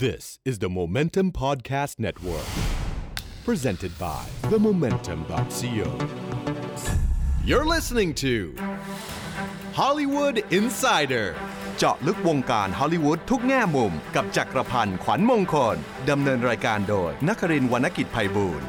This is the Momentum Podcast Network, presented by themomentum.co. You're listening to Hollywood Insider เจาะลึกวงการฮอลลีวูดทุกแง่มุม กับจักรพันธ์ขวัญมงคล ดำเนินรายการโดยนักรินวรรณกิจไพบูลย์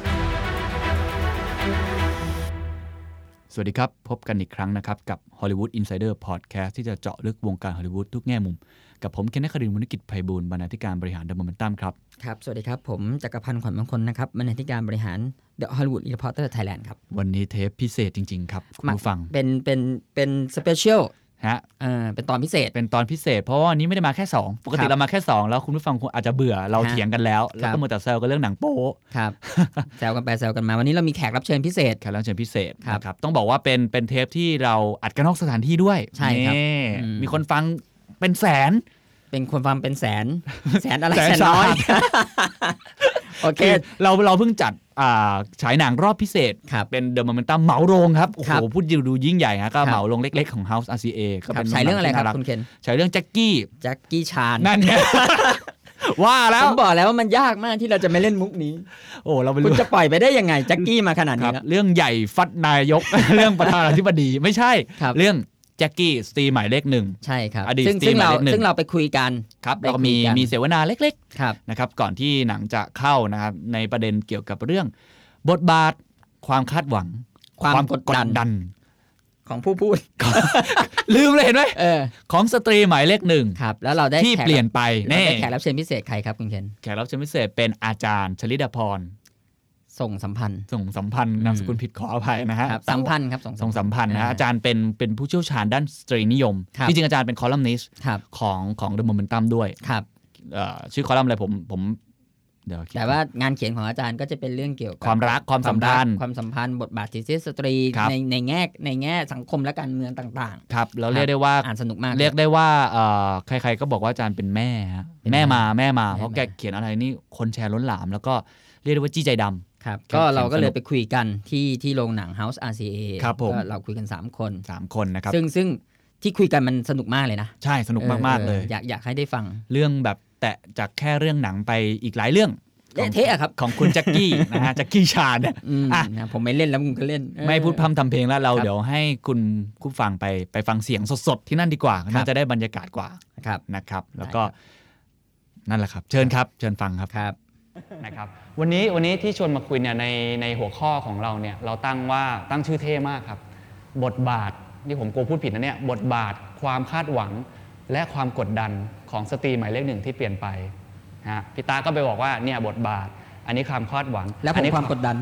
สวัสดีครับ พบกันอีกครั้งนะครับ กับ Hollywood Insider Podcast ที่จะเจาะลึกวงการฮอลลีวูดทุกแง่มุม กับผมเคนนักครินทร์วรรณกิจไพบูลย์บรรณาธิการบริหาร The Momentum ครับ ครับ สวัสดีครับ ผมจักรพันธ์ขวัญมงคลนะครับบรรณาธิการบริหาร The Hollywood Reporter Thailand ครับ วันนี้เทปพิเศษจริง ๆ ครับคุณผู้ฟัง เป็นเป็นเป็น specialฮะเอ่อเป็นตอนพิเศษ เป็นตอนพิเศษ เพราะว่าวันนี้ไม่ได้มาแค่ 2 ปกติครับเรามาแค่ 2 แล้วคุณผู้ฟังคงอาจจะเบื่อเราฮะเถียงกันแล้ว แล้วก็ครับมัวแต่แซวกันเรื่องหนังโป๊ครับแซวกันไปแซวกันมา วันนี้เรามีแขกรับเชิญพิเศษ แขกรับเชิญพิเศษครับนะครับต้องบอกว่าเป็นเป็นเทปที่เราอัดกันนอกสถานที่ด้วย ใช่ครับนี่อืมมีคนฟังเป็นแสน เป็นคนฟังเป็นแสน แสนอะไรแสนแสนน้อยสาหัโอเคคือเราเราเพิ่งจัดอ่าฉายหนังรอบพิเศษครับเป็นเดอะ m ม m ม n นตัมเหมาโรงครับ โอ้คโหรับพูดดูดูยิ่งใหญ่ฮะก็ครับเหมาโรงเล็ก ๆ ของ House RCA ก็ครัเป็บนฉายเรื่องอะไรครับหนัที่คุณเคนฉายเรื่องแจ็คกี้แจ็คกี้ชานนั่นไงว่าแล้ผวมบอกแล้วว่ามันยากมากที่เราจะไม่เล่นมุกนี้ โอ้เราไปคุณรู้จะปล่อยไปได้ยังไงแจ็คกี้มาขนาดครันี้บแล้วเรื่องใหญ่ฟัดนายก เรื่องประธานาธิบดีไม่ใช่ครับเรื่อง แจ็คกี้สตีหมายเลขหนึ่งใช่ครับอดีตซึ่งสตรีซึ่งหมายเราเลขหนึ่งซึ่งเราไปคุยกันครับได้แล้วก็มีคุยกันมีเสวนาเล็กครับๆนะครับก่อนที่หนังจะเข้านะครับในประเด็นเกี่ยวกับเรื่อง บทบาทความคาดหวัง ความกดดันดันของผู้พูด ลืมเลยเห็นไหมเออของสตรีหมายเลขหนึ่งครับ แล้วเราได้ที่แขกเปลี่ยนไปเราแน่ได้แขกรับเชิญพิเศษใครครับคุณเคนแขกรับเชิญพิเศษเป็นอาจารย์ชลิดาพร ส่งสัมพันธ์ ส่งสัมพันธ์นามสกุลผิดขออภัยนะฮะครับสัมพันธ์ครับส่งส่งสัมพันธ์นะฮะอ่าอาจารย์เป็นเป็นผู้เชี่ยวชาญด้านสตรีนิยมครับจริงๆอาจารย์เป็นคอลัมนิสต์ครับของของ The Momentum ด้วยครับเอ่อชื่อคอลัมน์อะไรผมผมเดี๋ยวคิดแต่ว่างานเขียนของอาจารย์ก็จะเป็นเรื่องเกี่ยวกับความรักความสัมพันธ์ความสัมพันธ์บทบาทสิทธิสตรีครับในในแง่ในแง่สังคมและการเมืองต่างครับแล้วเรียกได้ว่าๆอ่านสนุกมาก เรียกได้ว่าเอ่อใครๆก็บอกว่าอาจารย์เป็นแม่ฮะเป็นแม่มาแม่แม่มาแม่เพราะมาแกเขียนอะไรนี่คนแชร์ล้นหลาม แล้วก็เรียกได้ว่าจี้ใจดำ ครับครับก็เราก็เลสยนุกไปคุยกันที่ที่โรงหนัง House RCA ครับผมก็เราคุยกัน 3 คนสามคนนะครับซึ่งซึ่งที่คุยกันมันสนุกมากเลยนะ ใช่สนุกมาก ๆ เลยอออยากอยากให้ได้ฟังเรื่องแบบแตะจากแค่เรื่องหนังไปอีกหลายเรื่องเละเทะอะครับของคุณแจ็คกี้นะฮะแจ็คกี้ชาญเนี่ยอืมอะนะผมไม่เล่นแล้วมึงก็เล่นเออไม่พูดพร่ำทำเพลงแล้วเราครับเดี๋ยวให้คุณผู้ฟังไปไปฟังเสียงสดๆ ที่นั่นดีกว่าครับน่าจะได้บรรยากาศกว่าครับนะครับ แล้วก็ได้ครับนั่นแหละครับ เชิญครับ เชิญฟังครับครับ นะครับวันนี้วันนี้ที่ชวนมาคุยเนี่ยในในหัวข้อของเราเนี่ยเราตั้งว่าตั้งชื่อเท่มากครับ บทบาทที่ผมกลัวพูดผิดนะเนี่ยบทบาทความคาดหวังและความกดดันของสตรีหมายเลขหนึ่งที่เปลี่ยนไปนะฮะพี่ตาก็ไปบอกว่าเนี่ยบทบาท อันนี้ความคาดหวังแล้วผอัมนี้ความกดดัน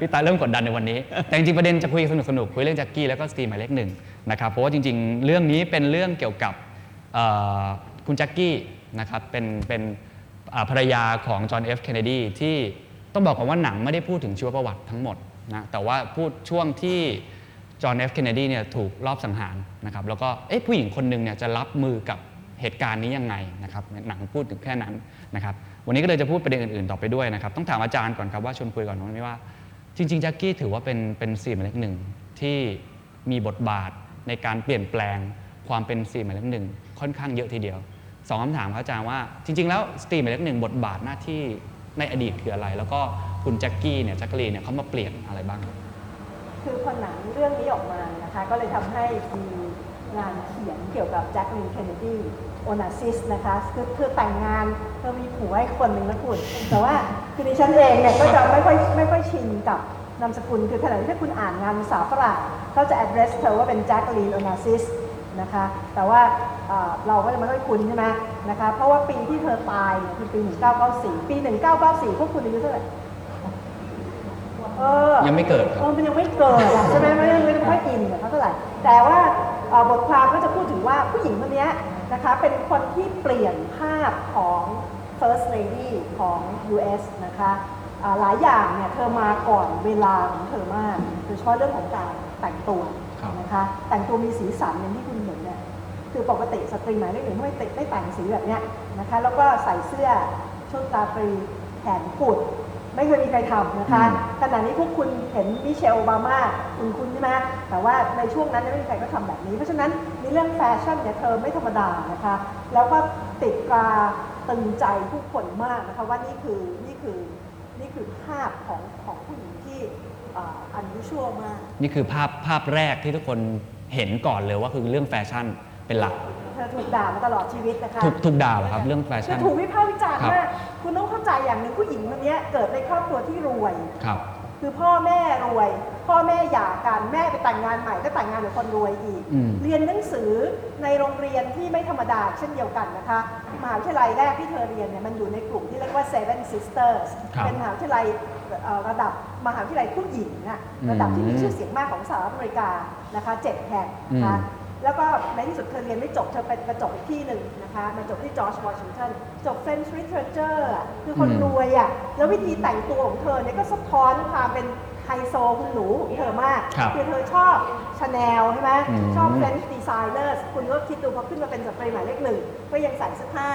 พี่ตาเริ่มกดดันในวันนี้ แต่จริงๆประเด็นจะคุยสนุกสนุกๆคุยเรื่องแจ็คกี้แล้วก็สตรีหมายเลขหนึ่งนะครับเพราะว่าจริง ๆ เรื่องนี้เป็นเรื่องเกี่ยวกับเอ่อคุณแจ็คกี้นะครับเป็นเป็นอ่า ภรรยาของจอห์นเอฟเคนเนดีที่ต้องบอกก่อนว่าหนังไม่ได้พูดถึงชีวประวัติทั้งหมดนะแต่ว่าพูดช่วงที่จอห์นเอฟเคนเนดีเนี่ยถูกลอบสังหารนะครับแล้วก็เอ๊ะผู้หญิงคนหนึ่งเนี่ยจะรับมือกับเหตุการณ์นี้ยังไงนะครับหนังพูดถึงแค่นั้นนะครับวันนี้ก็เลยจะพูดประเด็นอื่นๆต่อไปด้วยนะครับต้องถามอาจารย์ก่อนครับว่าชวนคุยก่อนว่าว่า จริงๆแจ็คกี้ถือว่าเป็นเป็นสี่หมายเลขหนึ่งที่มีบทบาทในการเปลี่ยนแปลงความเป็นสี่หมายเลขหนึ่งค่อนข้างเยอะทีเดียว สองคำถามครับอาจารย์ว่าจริง ๆ แล้วสตรีหมายเลขหนึ่งบทบาทหน้าที่ในอดีตคืออะไร แล้วก็คุณแจ็คกี้เนี่ยแจ็คกะลีเนี่ยเขามาเปลี่ยนอะไรบ้าง คือพอหนังเรื่องนี้ออกมานะคะก็เลยทำให้มีงานเขียนเกี่ยวกับแจ็คลินเคนเนดีโอนาซิสนะคะคือเธอแต่งงานเธอมีผัวให้คนหนึ่งนะคุณ แต่ว่าคือดิฉันเองเนี่ยก็จะไม่ค่อยไม่ค่อยชินกับนามสกุลคือขณะที่ถ้าคุณอ่านงานภาษาฝรั่งเขาจะ address เธอว่าเป็นแจ็คลินโอนาซิส นะคะ แต่ว่าเอ่อเราก็จะไม่ค่อยคุ้นใช่ไหมนะคะ เพราะว่าปีที่เธอตายเนี่ยคือปี 1994 ปี 1994 พวกคุณอายุเท่าไหร่เออยังไม่เกิดครับเออมันยังไม่เกิดอะใช่ไหมไม่ได้ไม่ได้ค่อยอินกับเขาเท่าไหร่ แต่ว่าเอ่อบทความก็จะพูดถึงว่าผู้หญิงคนเนี้ยนะคะเป็นคนที่เปลี่ยนภาพของ first lady ของ US นะคะอ่าหลายอย่างเนี่ยเธอมาก่อนเวลาของเธอมากโดยเฉพาะเรื่องของการแต่งตัวครับ นะคะแต่งตัวมีสีสันอย่างที่คุณเห็นเนี่ยคือปกติสตรีหมายเลขหนึ่งไม่ติดไม่แต่งสีแบบเนี้ยนะคะแล้วก็ใส่เสื้อชุดราตรีแขนกุด ไม่เคยมีใครทำนะคะขณะนี้พวกคุณเห็นมิเชลโอบามาคุณคุณใช่ไหมแต่ว่าในช่วงนั้นเนี่ยไม่มีใครก็ทำแบบนี้ เพราะฉะนั้นในเรื่องแฟชั่นเนี่ยเธอไม่ธรรมดานะคะแล้วก็ติดตาตรึงใจผู้คนมากนะคะว่านี่คือนี่คือนี่คือภาพของของผู้หญิงที่ unusual มาก นี่คือภาพภาพแรกที่ทุกคนเห็นก่อนเลยว่าคือเรื่องแฟชั่นเป็นหลัก เธอถูกด่ามาตลอดชีวิตนะคะถูกถูกด่าเหรอครับเรื่องแฟชั่น คือถูกวิพากษ์วิจารณ์ครับ มากคุณต้องเข้าใจอย่างหนึ่งผู้หญิงคนนี้เกิดในครอบครัวที่รวย ครับ คือพ่อแม่รวย พ่อแม่หย่ากันแม่ไปแต่งงานใหม่ก็แต่งงานกับคนรวยอีก อืม เรียนหนังสือในโรงเรียนที่ไม่ธรรมดาเช่นเดียวกันนะคะมหาวิทยาลัยแรกที่เธอเรียนเนี่ยมันอยู่ในกลุ่มที่เรียกว่า Seven Sisters ครับ เป็นมหาวิทยาลัยเอ่อ ระดับมหาวิทยาลัยผู้หญิงอะอืมระดับที่มีชื่อเสียงมากของสหรัฐอเมริกานะคะเจ็ดแห่งนะคะอืมแล้วก็ในที่สุดเธอเรียนไม่จบเธอไปมาจบอีกที่หนึ่งนะคะมาจบที่จอร์จวอชิงตันจบ French Literature อะคือคนอืมรวยอะแล้ววิธีแต่งตัวของเธอเนี่ยก็สะท้อนความเป็นไฮโซคุณหนูของเธอมากครับอเธอชอบชาแนลใช่ไหมอืมชอบ French designers คุณก็คิดดูพอขึ้นมาเป็นสตรีหมายเลขหนึ่งก็ยังใส่เสื้อผ้า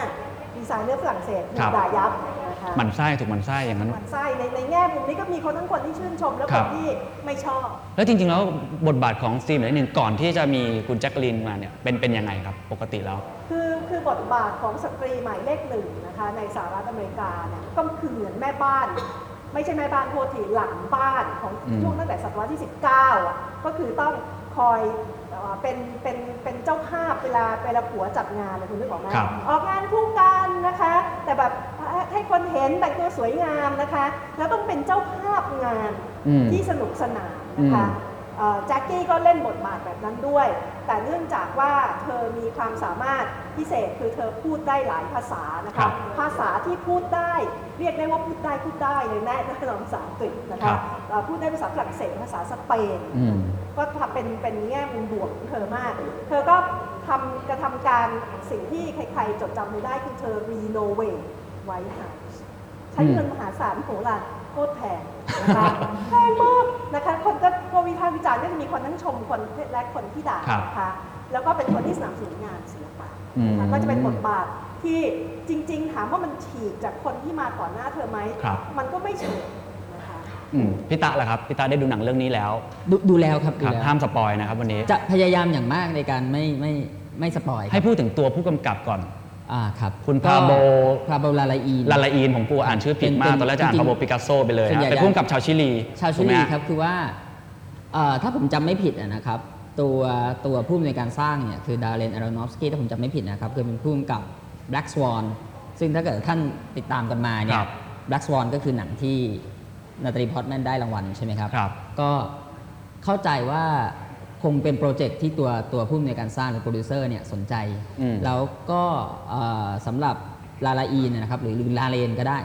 ดีไซเนอร์ฝรั่งเศสถูครับด่ายับ นะคะหมันไส้ถูกหมั่นไส้อย่างนั้น หมันไส้ในในแง่มุมนี้ก็มีคนทั้งคนที่ชื่นชมและคนครับ ที่ไม่ชอบ แล้วจริงๆแล้วบทบาทของสตีมหนึ่งหนึ่งก่อนที่จะมีคุณแจ็คกะลินมาเนี่ยเป็นเป็นยังไงครับปกติแล้ว คือคือบทบาทของสตรีหมายเลขหนึ่งนะคะในสหรัฐอเมริกาเนี่ยก็คือเหมือนแม่บ้าน ไม่ใช่แม่บ้านโทษทีหลังบ้านของอืมช่วงตั้งแต่ศตวรรษที่ 19อะก็คือต้องคอย เอ่อเป็นเป็นเป็นเจ้าภาพเวลาเวลาผัวจัดงานเลยคุณนึกออกไหมครับ ออกงานคู่กันนะคะ แต่แบบให้คนเห็นแต่งตัวสวยงามนะคะ แล้วต้องเป็นเจ้าภาพงานอืม ที่สนุกสนานนะคะอืมเอ่อแจ็คกี้ก็เล่นบทบาทแบบนั้นด้วย แต่เนื่องจากว่าเธอมีความสามารถพิเศษคือเธอพูดได้หลายภาษานะครัคะบภาษาที่พูดได้ เรียกได้ว่าพูดได้พูดได้เลยแน่นอนภาษาอังกฤษนะครัคะบ เอ่อพูดได้ภาษาฝรั่งเศสภาษาสเปน อืม ก็ทำเป็นเป็นแง่มุมบวกของเธอมาก เธอก็ทำกระทำการสิ่งที่ใครๆจดจำเธอได้คือเธอรีโนเวทไวท์เฮาส์ใช้เงินมหาศาลโหฬารโค ตรแพงนะคะแพงมากนะคะคนก็พอวิพากษ์วิจารณ์ก็จะมีคนทั้งชมคนและคนที่ด่าครับนะคะแล้วก็เป็นคนที่สนับสนุนงานศิลปะอืมนะคะก็จะเป็นบทบาทที่จริง ๆ ถามว่ามันฉีกจากคนที่มาก่อนหน้าเธอไหมครับมันก็ไม่เฉีกนะคะอืมพี่ตะล่ะครับพี่ตะได้ดูหนังเรื่องนี้แล้วดูดูแล้วครับคดูรับแล้วห้ามสปอยนะครับวันนี้จะพยายามอย่างมากในการไม่ไม่ไม่สปอยให้พูดถึงตัวผู้กำกับก่อน อ่าครับคุณก็พาโบพาโบลาลาอีนลาลาอีนผมกลัวอ่านชื่อผิดมากเป็นตอนแรกจะอ่านจริงๆพาโบปิกัสโซไปเลยส่วนใหญ่ฮะเป็นผู้กำกับชาวชิลี ชาวชิลีถูกไหมฮะครับคือว่าเอ่อถ้าผมจำไม่ผิดอะนะครับตัวตัวผู้อำนวยการสร้างเนี่ยคือดาร์เรนอารอนอฟสกี้ถ้าผมจำไม่ผิดนะครับคือเป็นผู้กำกับ Black Swan ซึ่งถ้าเกิดท่านติดตามกันมาเนี่ครับ Black Swan ก็คือหนังที่นาตาลีพอตแมนได้รางวัลใช่ไหมครับครับก็เข้าใจว่า คงเป็นโปรเจกต์ที่ตัวตัวผู้อำนวยการสร้างหรือโปรดิวเซอร์เนี่ยสนใจ อืม แล้วก็เอ่อสำหรับลาลาอีนนะครับหรือหรือลาเลนก็ได้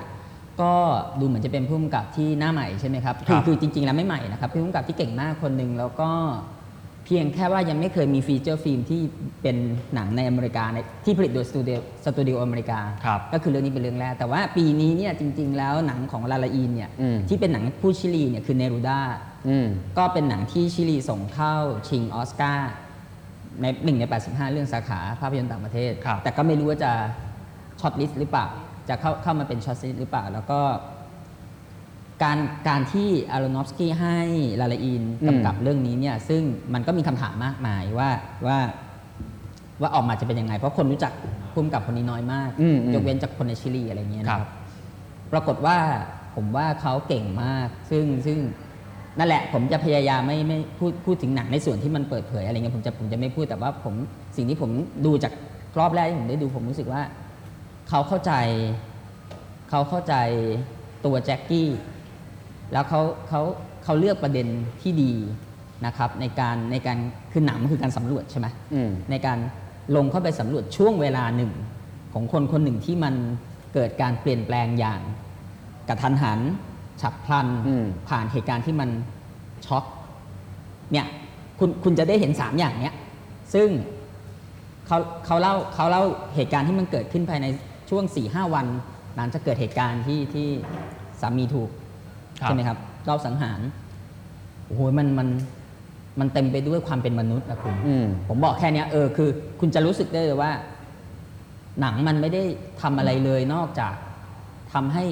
ก็ดูเหมือนจะเป็นผู้กำกับที่หน้าใหม่ใช่ไหมครับครับคือจริง ๆ แล้วไม่ใหม่นะครับเป็นผู้กำกับที่เก่งมากคนหนึ่งแล้วก็เพียงแค่ว่ายังไม่เคยมี feature film ที่เป็นหนังในอเมริกาในที่ผลิตโดยสตูดิโอสตูดิโออเมริกา ครับ ก็คือเรื่องนี้เป็นเรื่องแรก แต่ว่าปีนี้เนี่ยจริง ๆ แล้วหนังของลาลาอีนเนี่ยอืม ที่เป็นหนังผู้ชิลีเนี่ยคือเนรูดาอืม ก็เป็นหนังที่ชิลีส่งเข้าชิงออสการ์ในหนึ่งใน 85 เรื่องสาขาภาพยนตร์ต่างประเทศครับแต่ก็ไม่รู้ว่าจะ shortlist หรือเปล่า จะเข้าเข้ามาเป็น shortlist หรือเปล่า แล้วก็ การการที่อารอนอฟสกี้ให้ลาร์ราอินอืมกำกับเรื่องนี้เนี่ยซึ่งมันก็มีคำถามมากมายว่าว่าว่าออกมาจะเป็นยังไง เพราะคนรู้จักผู้กำกับคนนี้น้อยมากอืมอืมยกเว้นจากคนในชิลีอะไรเงี้ยคนะรับครับ ปรากฏว่าผมว่าเขาเก่งมาก ซึ่งซึ่ง นั่นแหละผมจะพยายามไม่ไม่พูดพูดถึงหนังในส่วนที่มันเปิดเผยอะไรเงี้ยผมจะผมจะไม่พูดแต่ว่าผมสิ่งที่ผมดูจากรอบแรกที่ผมได้ดูผมรู้สึกว่า เขาเข้าใจ เขาเข้าใจตัวแจ็คกี้แล้วเขาเขาเขาเลือกประเด็นที่ดีนะครับ ในการในการคือหนังมันคือการสำรวจใช่ไหมอืมในการลงเข้าไปสำรวจช่วงเวลาหนึ่ง ของคนคนหนึ่งที่มันเกิดการเปลี่ยนแปลงอย่างกระทันหัน ฉับพลัน อืม ผ่านเหตุการณ์ที่มันช็อกเนี่ยคุณคุณจะได้เห็นสามอย่างเนี้ยซึ่งเขาเขาเล่าเขาเล่าเหตุการณ์ที่มันเกิดขึ้นภายในช่วง4ี่ห้าวันหลังจากเกิดเหตุการณ์ที่ที่สามีถูก ครับ ใช่ไหมครับรอบสังหารโอ้โหมันมันมันเต็มไปด้วยความเป็นมนุษย์นะคุณ อืม ผมบอกแค่เนี้ยเออคือ คุณจะรู้สึกได้เลยว่า หนังมันไม่ได้ทำอะไรเลยนอกจากทำให้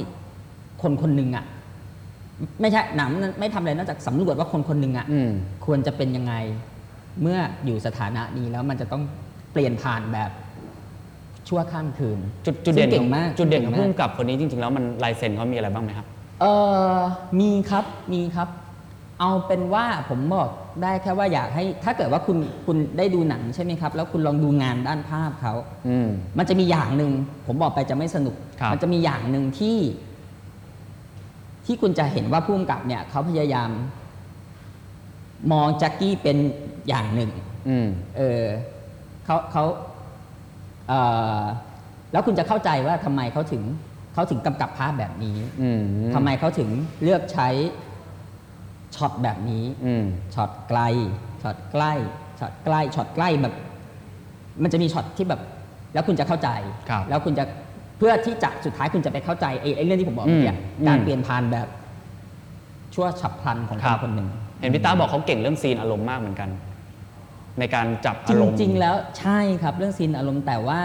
คนคนหนึ่งอะ่ะ ไม่ใช่หนังมันไม่ทำอะไรนอกจากสำรวจว่าคนคนหนึ่งอะ่ะอืม ควรจะเป็นยังไง เมื่ออยู่สถานะนี้แล้วมันจะต้องเปลี่ยนผ่านแบบชั่วข้ามคืนจุดจุดเด่นซึ่งเก่ของงมากจุดเด่นของก่ผู้มากกำกับคนนี้จริง ๆ แล้วมันลายเซ็นเขามีอะไรบ้างไหมครับ เออมีครับมีครับ เอาเป็นว่าผมบอกได้แค่ว่าอยากให้ ถ้าเกิดว่าคุณคุณได้ดูหนังใช่ไหมครับ แล้วคุณลองดูงานด้านภาพเขา อืม มันจะมีอย่างหนึ่งผมบอกไปจะไม่สนุก ครับ มัจะมีอย่างหนึ่งที่ ที่คุณจะเห็นว่าผู้กำกับเนี่ยเขาพยายาม มองแจ็คกี้เป็นอย่างหนึ่งอืมเออเขาเขาเอ่อแล้วคุณจะเข้าใจว่าทำไมเขาถึงเขาถึงกำกับภาพแบบนี้อืมทำไมเขาถึงเลือกใช้ช็อตแบบนี้อืมช็อตไกลช็อตใกล้ช็อตใกล้ช็อตใกล้แบบ มันจะมีช็อตที่แบบ แล้วคุณจะเข้าใจครับแล้วคุณจะเพื่อที่จะสุดท้ายคุณจะไปเข้าใจไอ้ไอ้เรื่องที่ผมบอกเมื่อกี้อืมการอืมเปลี่ยนผ่านแบบชั่วฉับพลันของคครันบคนหนึ่งเห็นพี่ตาบอกเขาเก่งเรื่องซีนอารมณ์มากเหมือนกัน ในการจับจอารมณ์ริงๆแล้วใช่ครับเรื่องซีนอารมณ์แต่ว่า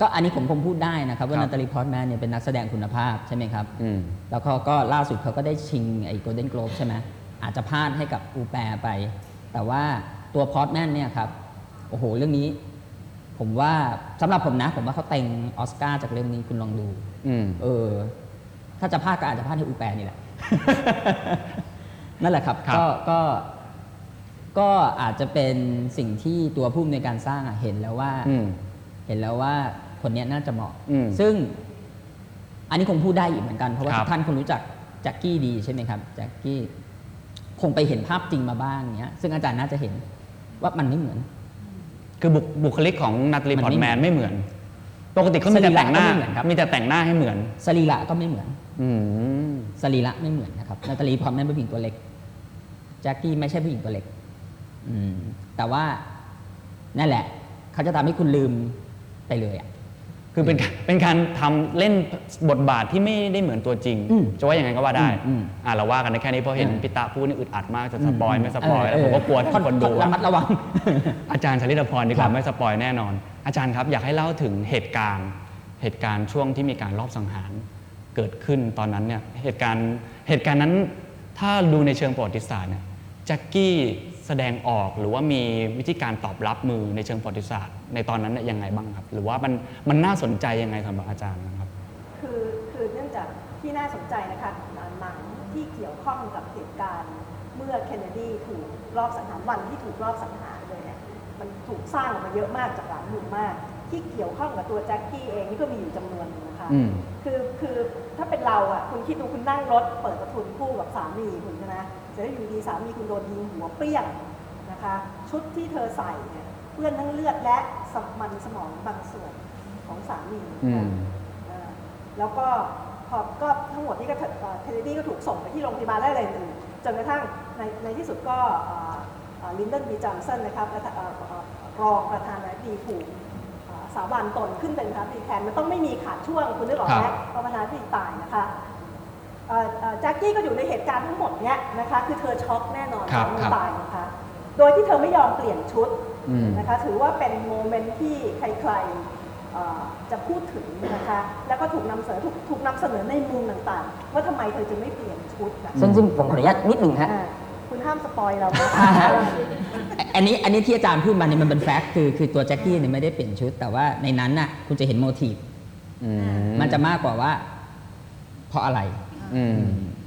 ก็อันนี้ผมคงพูดได้นะครับ ว่าครับนาตาลีพอร์ตแมนเนี่ยเป็นนักแสดงคุณภาพใช่ไหมครับอืมแล้วเขาก็ล่าสุดเขาก็ได้ชิงไอ้โกลเด้นโกลบใช่ไหมอาจจะพลาดให้กับอูแปรไป แต่ว่าตัวพอร์ตแมนเนี่ยครับโอ้โหเรื่องนี้ ผมว่าสำหรับผมนะ ผมว่าเขาเต็งออสการ์จากเรื่องนี้คุณลองดูอืมเออ ถ้าจะพลาดก็อาจจะพลาดให้อูแปรนี่แหละ นั่นแหละครับครับก็ก็ ก็อาจจะเป็นสิ่งที่ตัวผู้ในวยการสร้างอะเห็นแล้วว่าอืมเห็นแล้วว่าคนเนี้ยน่าจะเหมาะอืมซึ่ง อันนี้คงพูดได้อีกเหมือนกัน เพราะว่าครับทุกท่านคงรู้จักแจ็คกี้ดีใช่ไหมครับแจ็คกี้คงไปเห็นภาพจริงมาบ้างเนี้ย ซึ่งอาจารย์น่าจะเห็นว่ามันไม่เหมือน คือบุคบุคลิกของนาตาลีมันพอไม่ร์ตแมนไม่เหมือน ปกติเขามีแต่แต่งหน้า สรีระก็ไม่เหมือนครับ มีแต่แต่งหน้าให้เหมือน สรีระก็ไม่เหมือน อืม สรีระไม่เหมือนนะครับนาตาลีพอร์ตแมนเป็นผู้หญิงตัวเล็กแจ็คกี้ไม่ใช่ผู้หญิงตัวเล็ก อืม แต่ว่านั่นแหละ เขาจะทำให้คุณลืมไปเลยอะ คือเป็นการเป็นการทำเล่นบทบาทที่ไม่ได้เหมือนตัวจริง อืมจะว่าอย่างไงก็ว่าได้อืมอืมอ่าเราว่ากันได้แค่นี้เพราะเห็นอืมพี่ตาพูดนี่อึดอัดมากจะ spoil ไม่ spoil แล้วผมก็กลัวท่านคนดู ระมัดระวัง อาจารย์ชลิตพรดีกครัว่าบ ไม่ spoil แน่นอน อาจารย์ครับอยากให้เล่าถึงเหตุการณ์ เหตุการณ์ช่วงที่มีการลอบสังหารเกิดขึ้นตอนนั้นเนี่ยเหตุการณ์เหตุการณ์นั้นถ้าดูในเชิงประวัติศาสตร์เนี่ยแจ็คกี้ แสดงออกหรือว่ามีวิธีการตอบรับมือในเชิงประวัติศาสตร์ ในตอนนั้นเนี่ยยังไงบ้างครับ หรือว่ามันมันน่าสนใจยังไงสำหรับอาจารย์นะครับ คือคือเนื่องจากที่น่าสนใจนะคะหนังที่เกี่ยวข้องกับเหตุการณ์เมื่อเคนเนดีถูกรอบสังหารวันที่ถูกรอบสังหารเลยเนี่ยมันถูกสร้างออกมาเยอะมากจากหลายมุมมาก ที่เกี่ยวข้องกับตัวแจ็คกี้เองนี่ก็มีอยู่จำนวนหนึงนะคะอืมคือคือถ้าเป็นเราอะคุณคิดดูคุณนั่งรถเปิดประทุนคู่กับสามีคุณใช่ไหมเสร็จ แล้วอยู่ดีสามีคุณโดนยิงหัวเปรี้ยงนะคะ ชุดที่เธอใส่เนี่ยเปื้อนทั้งเลือดและสมันสมองบางส่วนของสามีอืมอ่าแล้วก็พอก็ทั้งหมดนี่ก็เคนเนดีก็ถูกส่งไปที่โรงพยาบาลและอะไรอื่นๆจนกระทั่งในในที่สุดก็ลินดอนบีจอห์นสันนะครับประธานเอ่อเอ่อรองประธานาธิบดีถูกเอ่อสาบานตนขึ้นเป็นประธานาธิบดีแทนมันต้องไม่มีขาดช่วงคุณนึกออกไหมครับเพราะประธานาธิบดีตายนะคะเอ่อเอ่อ แจ็คกี้ก็อยู่ในเหตุการณ์ทั้งหมดเนี้ยนะคะคือเธอช็อกแน่นอนครับตอนครับ ตายนะคะโดยที่เธอไม่ยอมเปลี่ยนชุดอืม นะคะถือว่าเป็นโมเมนต์ที่ใครๆเอ่อจะพูดถึงนะคะแล้วก็ถูกนำเสนอถูกถูกนำเสนอในมุมต่างๆ ว่าทำไมเธอจึงไม่เปลี่ยนชุดนะซึ่งซึ่งผมขออนุญาตนิดหนึ่งฮะ อ่าคุณห้าม spoil เรานะ อ่าฮะ อันนี้อันนี้ที่อาจารย์พูดมาเนี่ยมันเป็น fact คือคือตัวแจ็คกี้เนี่ยไม่ได้เปลี่ยนชุด แต่ว่าในนั้นน่ะคุณจะเห็น motif อืมมันจะมากกว่าว่า เพราะอะไร อืม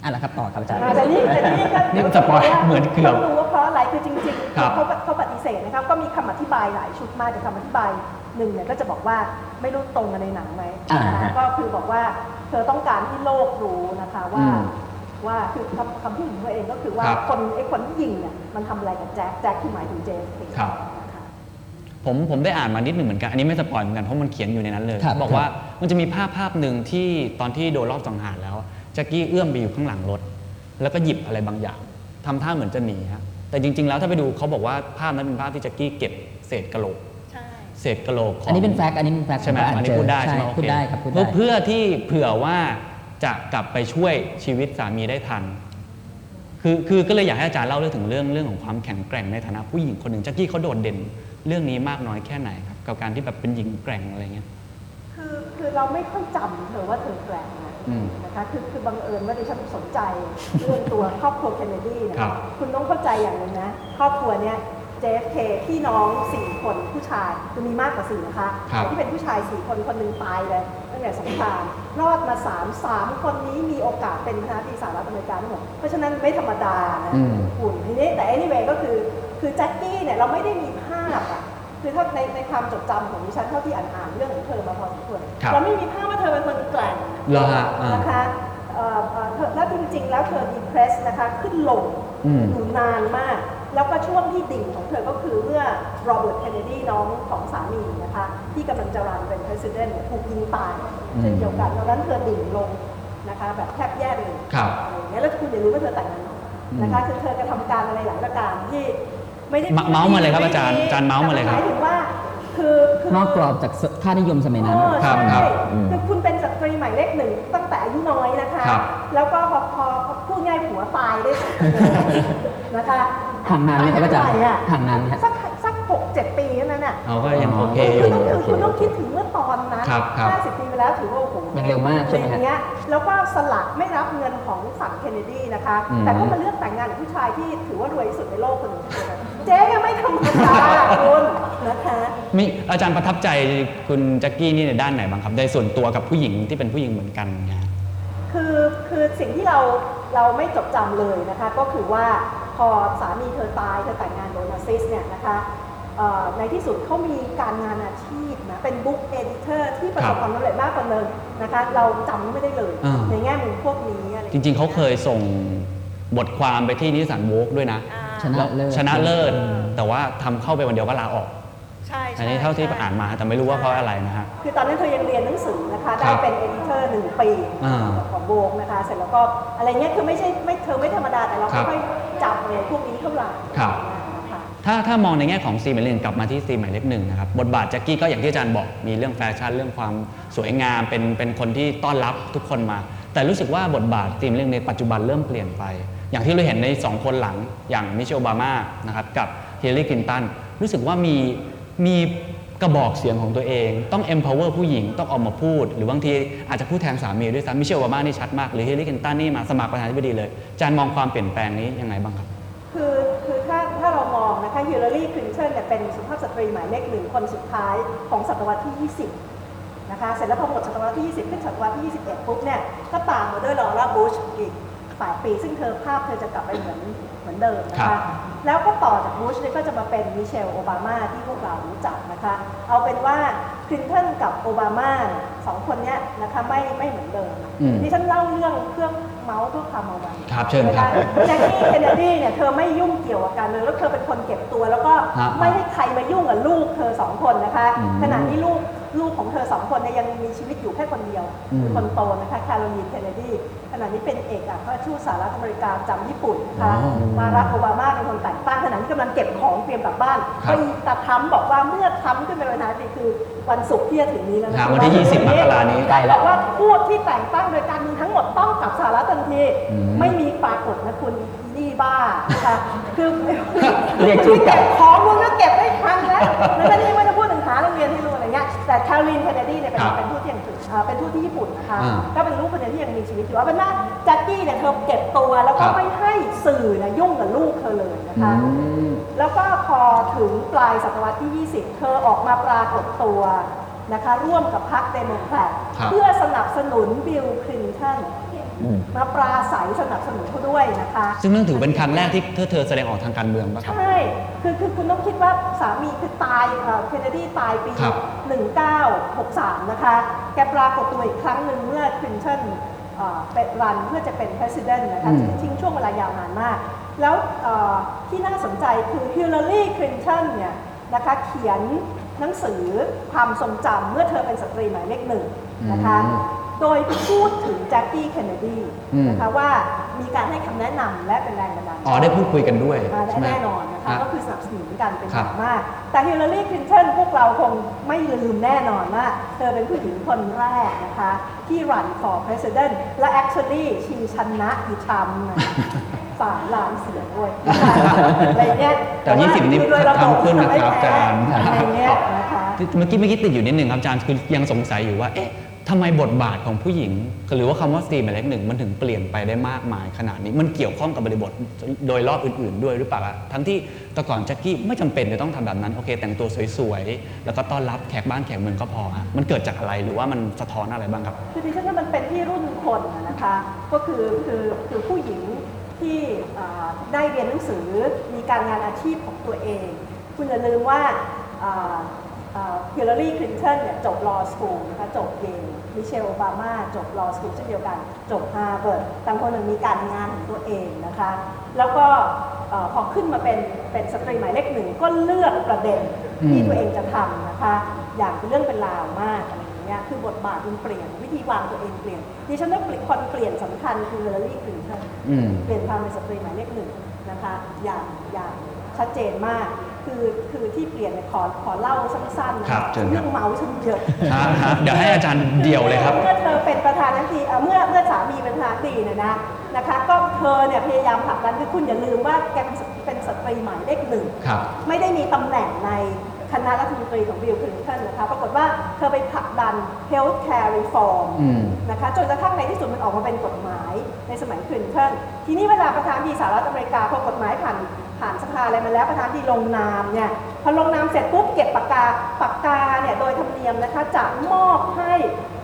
อะละครับต่อครับอาจารย์อ่าแต่นี่แต่นี่ก็นี่มัน spoil เหมือนเกือบต้องดูว่าเพราะอะไรคือจริงๆครับ เขาเขาปฏิเสธนะครับก็มีคำอธิบายหลายชุดมากแต่คำอธิบายหนึ่งเนี่ยก็จะบอกว่าไม่รู้ตรงกันในหนังไหมอ่านะคะฮะก็คือบอกว่าเธอต้องการที่โลกรู้นะคะว่า อืมว่าคือคำคำพูดของเธอเองก็คือว่าครับคนไอ้คนที่ยิงเนี่ยมันทำอะไรกับแจ็คแจ็คที่หมายถึง JFK ครับนะคะผมผมได้อ่านมานิดหนึ่งเหมือนกัน อันนี้ไม่ spoil เหมือนกันเพราะมันเขียนอยู่ในนั้นเลย ครับบอกว่ามันจะมีภาพภาพหนึ่งที่ตอนที่โดนลอบสังหารแล้ว แจ็คกี้เอื้อมไปอยู่ข้างหลังรถ แล้วก็หยิบอะไรบางอย่างทำท่าเหมือนจะหนีฮะแต่จริง ๆ แล้วถ้าไปดูเขาบอกว่าภาพนั้นเป็นภาพที่แจ็คกี้เก็บเศษกะโหลกใช่เศษกะโหลกของอันนี้เป็น factอันนี้เป็น fact ใช่ไหมผาอันนี้เจพูดได้ใช่ไหมใช่โอเคพูดได้ครับพูดเพื่อได้เพื่อที่เผื่อว่าจะกลับไปช่วยชีวิตสามีได้ทันคือคือก็เลยอยากให้อาจารย์เล่าเรื่องถึงเรื่องเรื่องของความแข็งแกร่งในฐานะผู้หญิงคนหนึ่งแจ็คกี้เขาโดดเด่นเรื่องนี้มากน้อยแค่ไหนครับกับการที่แบบเป็นหญิงแกร่งอะไรเงี้ยคือคือเราไม่ค่อยจำเธอว่าเธอแกร่ง นะอืมนะคะคือคือบังเอิญว่าดิฉันสนใจเรื่องตัวครอบครัวเคนเนดีนะครับคุณต้องเข้าใจอย่างหนึ่งนะ ครอบครัวเนี้ย JFK พี่น้องสี่คนผู้ชายคือมีมากกว่าสี่นะคะครับแต่ที่เป็นผู้ชายสี่คนคนหนึ่งตายเลยตั้งแต่สงครามรอดมาสามสามคนนี้มีโอกาสเป็นประธานาธิบดีสหรัฐอเมริกาทั้งหมดเพราะฉะนั้นไม่ธรรมดานะอืมหุ่นทีนี้แต่ anyway ก็คือคือแจ็คกี้เนี่ยเราไม่ได้มีภาพอะคือถ้าในในความจดจำของดิฉันเท่าที่อ่านๆเรื่องของเธอมาพอสมควรครับเราไม่มีภาพว่าเธอเป็นคนแกร่ง เหรอฮะอ่านนะคะเอ่อเอ่อเธอแล้วจริงๆ แล้วเธอดีเพรสนะคะขึ้นลงอืม อยู่นานมาก แล้วก็ช่วงที่ดิ่งของเธอก็คือเมื่อโรเบิร์ตเคนเนดีน้องของสามีนะคะที่กำลังจะรันเป็นประธานาธิบดีถูกยิงตายเช่นเดียวกันตอนนั้นเธอดิ่งลงนะคะแบบแทบแย่เลย ครับ อะไรอย่างเงี้ยแล้วคุณอย่ารู้ว่าเธอแต่งงานนะคะคือเธอกระทำการอะไรหลายประการที่ไม่ได้เมาเมาส์มาเลยครับอาจารย์อาจารย์เมาส์มาเลยครับหมายถึงว่า คือคืนอกกรอบจากค่านิยมสมัยนั้น เออครับใช่ครับคือคุณเป็นสตรีหมายเลขหนึ่งตั้งแต่อายุน้อยนะคะ ครับ แล้วก็พอพอพอพูดง่ายผัวตายได้สองคนนะคะห่างนานไหมครับอาจารย์ตเท่ไหะห่างนานไหมฮะ สักสักหกเจ็ดปีเท่า นั้นน่ะเอาก็ยังโอเคอคืยู่อต้องคือโอเคคุณต้องคิดถึงเมื่อตอนนั้นครับครับ ห้าสิบปีไปแล้วถือว่าโอ้โห ยังเร็วมากใช่ไหมฮะ อย่างเงี้ยแล้วก็สละไม่รับเงินของฝั่งเคนเนดีนะคะ อืม แต่ก็มาเลือกแต่งงานกับผู้ชายที่ถือว่ารวยที่สุดในโลกคนหนึ่งเจ๊ยังไม่ธรรมดาคุณนะคะมีอาจารย์ประทับใจคุณแจ็คกี้นี่ในด้านไหนบ้างครับในส่วนตัวกับผู้หญิงที่เป็นผู้หญิงเหมือนกันเนี่ยคือคือสิ่งที่เราเราไม่จดจำเลยนะคะ ก็คือว่าพอสามีเธอตายเธอแต่งงานโดยนาร์ซิสเนี่ยนะคะเอ่อ ในที่สุดเขามีการงานอาชีพนะเป็น book editor ที่ประสบครับความสำเร็จมากกว่าเดิมนะคะเราจำไม่ได้เลย อ่า ในแง่มุมพวกนี้อะไรจริงๆ เขาเคยส่งบทความไปที่นิสสันโวกด้วยนะอ่าชนะเลิศ ชนะเลิศ แต่ว่าทำเข้าไปวันเดียวก็ลาออก ใช่ใช่อันนี้เท่าที่ใช่อ่านมาแต่ไม่รู้ว่าเพราะอะไรนะฮะ คือตอนนั้นเธอยังเรียนหนังสือนะคะคได้รับเป็นเอดิเตอร์หนึ่งปีอ่าของโบกนะคะ เสร็จแล้วก็อะไรเงี้ยคือไม่ใช่ไม่เธอไม่ธรรมดาแต่เราครัไม่บค่อยจับเลยพวกนี้เท่าไหร่ครับ นะคะ ถ้าถ้ามองในแง่ของซีเมายเลินกลับมาที่ซีหมายเลขหนึ่งนะครับบทบาทแจ็คกี้ก็อย่างที่อาจารย์บอกมีเรื่องแฟชั่นเรื่องความสวยงามเป็นเป็นคนที่ต้อนรับทุกคนมา แต่รู้สึกว่าบทบาทซีเมายเลินในปัจจุบันเริ่มเปลี่ยนไป อย่างที่เราเห็นใน 2 คนหลังอย่างมิเชลโอบามานะครับกับฮิลลารีคลินตันรู้สึกว่ามีมีกระบอกเสียงของตัวเอง ต้อง empower ผู้หญิงต้องออกมาพูด หรือบางทีอาจจะพูดแทนสามีด้วยซ้ำมิเชลโอบามานี่ชัดมากหรือฮิลลารีคลินตันนี่มาสมัครประธานาธิบดีเลยอาจารย์มองความเปลี่ยนแปลงนี้ยังไงบ้างครับคือคือ คะฮิลลารีคลินตันเนี่ยเป็นสุภาพสตรีหมายเลขหนึ่งคนสุดท้ายของศตวรรษที่ 20 นะคะ เสร็จแล้วพอหมดศตวรรษที่ 20 ขึ้นศตวรรษที่ 21 ปุ๊บเนี่ย ก็ตามมาด้วยลอร่าบุชอีก8ปี ซึ่งเธอภาพเธอจะกลับไปเหมือนเหมือนเดิมนะครัคะบแล้วก็ต่อจากบุชเนี่ยก็จะมาเป็นมิเชลโอบามาที่พวกเรารู้จักนะคะ เอาเป็นว่า คลินตันกับโอบามาสองคนเนี้ยนะคะไม่ไม่เหมือนเดิมอืมดิฉันเล่าเรื่องเครื่องเมาส์เพื่อความเอามันครับเชิญครับแจ็คกี้เคนเนดีเนี่ยเธอไม่ยุ่งเกี่ยวกับการเมืองแล้วเธอเป็นคนเก็บตัว แล้วก็ฮะไม่ให้ใครมายุ่งกับลูกเธอสองคนนะคะ อืม ขณะที่ลูก ลูกของเธอสองคนเนี่ยยังมีชีวิตอยู่แค่คนเดียวอืมคือคนโตนะคะแคโรลีนเคนเนดีขณะนี้เป็นเอกอัครราชทูตสหรัฐอเมริกาประจำญี่ปุ่นนะคะอ๋อมารักโอบามาเป็นคนแต่งตั้งขณะนี้กำลังเก็บของเตรียมกลับบ้านครับก็อีตาทรัมป์บอกว่าเมื่อทรัมป์ขึ้นเป็นประธานาธิบดีคือวันศุกร์ที่จะถึงนี้แล้วครันะบวันที่ 20มกรานี้ใกล้บแล้อวกว่าผู้ที่แต่งตั้งโดยการเมืองทั้งหมดต้องกลับสหรัฐทันทีอืมไม่มีปรากฏนะคุณนี่บ้านะคะคือเรียกชื่อกลับเก็บของมึงก็เก็บได้ทันแล้วแล้วก็นี่ไม่ได้พูดถึงหาโรงเรียนให้ลูกอะไรเงี้ย แต่แคโรไลน์เคนเนดีเนี่ยเป็นครับเป็นผู้ที่ยังถึงอ่าเป็นทูตที่ญี่ปุ่นนะคะอ่าก็เป็นลูกคนเดียวที่ยังมีชีวิตอยู่เอาเป็นว่าแจ็คกี้เนี่ยเธอเก็บตัวแล้วก็ครับไม่ให้สื่อเนี่ยยุ่งกับลูกเธอเลยนะคะแล้วก็พอถึงปลายศตวรรษที่ 20 เธอออกมาปรากฏตัวนะคะร่วมกับพรรคเดโมแครตครับ เพื่อสนับสนุนบิลคลินตัน มาปราศัยสนับสนุนเขาด้วยนะคะ ซึ่งนั่นถือเป็นครั้งแรกที่เธอเธอแสดงออกทางการเมืองป่ะครับ ใช่ คือคือคุณต้องคิดว่าสามีคือตายเคนเนดีตายปี ครับ1963 นะคะ แกปรากฏตัวอีกครั้งหนึ่งเมื่อคลินตันเอ่อเป็นรันเพื่อจะเป็น president นะคะอืม ทิ้งช่วงเวลายาวนานมาก แล้วเอ่อที่น่าสนใจคือฮิลลารีคลินตันเนี่ยนะคะเขียนหนังสือความทรงจำเมื่อเธอเป็นสตรีหมายเลขหนึ่งนะคะ อืม โดยพูดถึงแจ็คกี้เคนเนดีอืม นะคะว่ามีการให้คำแนะนำและเป็นแรงบันดาลใจอ๋อได้พูดคุยกันด้วยอ่าใช่ไหม แน่นอนนะคะฮะก็คือสนับสนุนกันเป็นอครับ ย่างมาก แต่ฮิลลารีคลินตันพวกเราคงไม่ลืมแน่นอนว่า เธอเป็นผู้หญิงคนแรกนะคะ ที่รัน for president และ actually ชีชนะอีทรัมป์นะ สามล้านเสียงด้วยนะคะอะไรเงี้ยแต่20นี่คือโดยระบบทำขึ้นนะครับอาจารย์ อะไรเงี้ยนะคะเมื่อกี้เมื่อกี้ติดอยู่นิดหนึ่งครับอาจารย์คือยังสงสัยอยู่ว่าเอ๊ะ ทำไมบทบาทของผู้หญิง หรือว่าคำว่าสตรีหมายเลขหนึ่งมันถึงเปลี่ยนไปได้มากมายขนาดนี้ มันเกี่ยวข้องกับบริบทโดยรอบอื่น ๆ ด้วยหรือเปล่าทั้งที่แต่ก่อนแจ็คกี้ไม่จำเป็นจะต้องทำแบบนั้นโอเค แต่งตัวสวยๆ แล้วก็ต้อนรับแขกบ้านแขกเมืองก็พออะมันเกิดจากอะไรหรือว่ามันสะท้อนอะไรบ้างครับคือดิฉันว่ามันเป็นที่รุ่นคนนะคะ ก็คือคือคือผู้หญิงที่ได้เรียนหนังสือมีการงานอาชีพของตัวเอง คุณอย่าลืมว่า ฮิลลารีคลินตันเนี่ยจบ law school นะคะจบเยลมิเชลโอบามาจบ law school เช่นเดียวกัน จบฮาร์วาร์ดต่างคนต่างมีการงานของตัวเองนะคะ แล้วก็เอ่อพอขึ้นมาเป็นเป็นสตรีหมายเลขหนึ่งก็เลือกประเด็นที่อืมตัวเองจะทำนะคะ อย่างเป็นเรื่องเป็นราวมากอะไรอย่างเงี้ยคือบทบาทมันเปลี่ยนวิธีวางตัวเองเปลี่ยนดิฉันว่าคนเปลี่ยนสำคัญคือฮิลลารีคลินตันอืมเปลี่ยนความเป็นสตรีหมายเลขหนึ่งนะคะอย่างอย่างชัดเจนมาก คือคือที่เปลี่ยนเนี่ยขอขอเล่าสั้นๆนะครับเชิญครับเรื่องเมาส์ฉันเยอะฮะฮะเดี๋ยวให้อาจารย์เดี่ยวเลยครับเมื่อเธอเป็นประธานาธิบดีเอ่อเมื่อเมื่อสามีเป็นประธานาธิบดีเนี่ยนะนะคะก็เธอเนี่ยพยายามผลักดันคือคุณอย่าลืมว่าแกเป็นสเป็นสตรีหมายเลขหนึ่งครับไม่ได้มีตำแหน่งในคณะรัฐมนตรีของบิลคลินตันนะคะปรากฏว่าเธอไปผลักดัน health care reform อืมนะคะจนกระทั่งในที่สุดมันออกมาเป็นกฎหมายในสมัยคลินตันทีนี้เวลาประธานาธิบดีสหรัฐอเมริกาพอกฎหมายผ่าน ผ่านสภาอะไรมาแล้วประธานาธิบดีลงนามเนี่ยพอลงนามเสร็จปุ๊บเก็บปากกาปากกาเนี่ยโดยธรรมเนียมนะคะจะมอบให้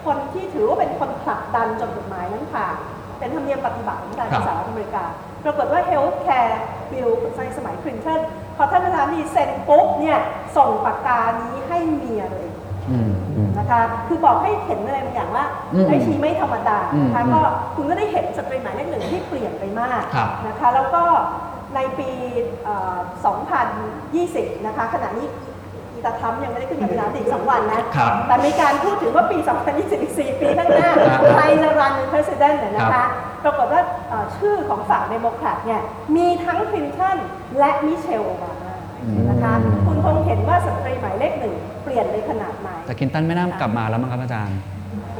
คนที่ถือว่าเป็นคนผลักดันจนกฎหมายนั้นผ่านเป็นธรรมเนียมปฏิบัติของทางครับสหรัฐอเมริกาปรากฏว่า health care bill ในสมัยคลินตันพอท่านประธานาธิบดีเซ็นปุ๊บเนี่ยส่งปากกานี้ให้เมียเลยอืมอืมนะคะคือบอกให้เห็นอะไรบางอย่างว่าอืมไอชีไม่ธรรมดานะคะอืมก็คุณก็ได้เห็นสตรีหมายเลขหนึ่งที่เปลี่ยนไปมากครับนะคะแล้วก็ ในปีเอ่อ2020 นะคะ ขณะนี้อีตาทรัมป์ยังไม่ได้ขึ้นมาเป็นนายกอีกสองวันนะ ครับแต่มีการพูดถึงว่าปี 2020อีก4ปีข้างหน้าครับใครจะรันเป็น president เนี่ยนะครัคะ บ ปรากฏว่าเอ่อชื่อของฝั่งเดโมแครตเนี่ยมีทั้งคลินตันและมิเชลโอบามานะคะคุณคงเห็นว่าสตรีหมายเลขหนึ่งเปลี่ยนไปขนาดไหนแต่คลินตันไม่น่ากลับมาแล้วมั้งครับอาจารย์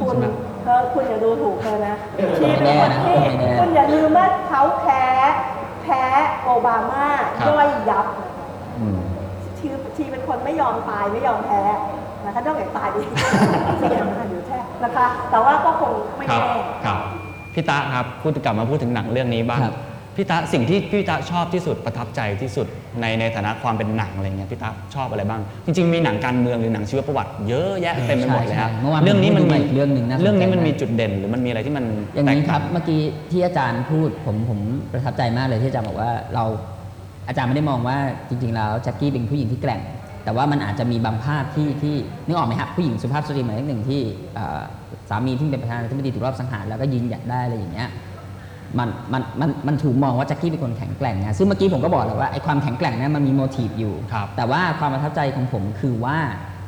คุณเธอคุณอย่าดูถูกเธอนะชีไม่เป็นแน่คนนะที่ไม่แน่ คุณอย่าลืมว่าเขาแพ้แพ้โอบามาครับ ย่อยยับนะคะอืม ชีชีเป็นคนไม่ยอมตายไม่ยอมแพ้นะคะนอกจากตายดีเสียมาอยู่แท้นะคะ แต่ว่าก็คงไม่ครับแน่ ครับพี่ตะครับพูดกลับมาพูดถึงหนังเรื่องนี้บ้างครับ พี่ตะสิ่งที่พี่ตะชอบที่สุดประทับใจที่สุดในในฐานะความเป็นหนังอะไรเงี้ยพี่ตะชอบอะไรบ้าง จริง ๆ มีหนังการเมืองหรือหนังชีวประวัติเยอะแยะเต็มไปหมดเลยครับใช่ใช่เมื่อวานเรื่องนี้มันผมดูมีมาอีกเรื่องหนึ่งน่าสนใจเรื่องนี้มันมากมีจุดเด่นหรือมันมีอะไรที่มันอย่างแตกนี้คต่ารังบเมื่อกี้ที่อาจารย์พูดผมผมประทับใจมากเลยที่อาจารย์บอกว่าเราอาจารย์ไม่ได้มองว่าจริง ๆ แล้วแจ็คกี้เป็นผู้หญิงที่แกร่ง แต่ว่ามันอาจจะมีบางภาพที่ที่นึกออกไหมครับผู้หญิงสุภาพสตรีหมายเลขหนึ่งที่เอ่อสามีที่เป็นประธานาธิบดีถูกรอบสังหารแล้วก็ยืนหยัดได้อะไรอย่างเงี้ย มันมันมันมันถูกมองว่าแจ็คกี้เป็นคนแข็งแกร่งนะซึ่งเมื่อกี้ผมก็บอกแล้วว่าไอ้ความแข็งแกร่งนั้นมันมีโมทีฟอยู่ ครับ แต่ว่าความประทับใจของผมคือว่า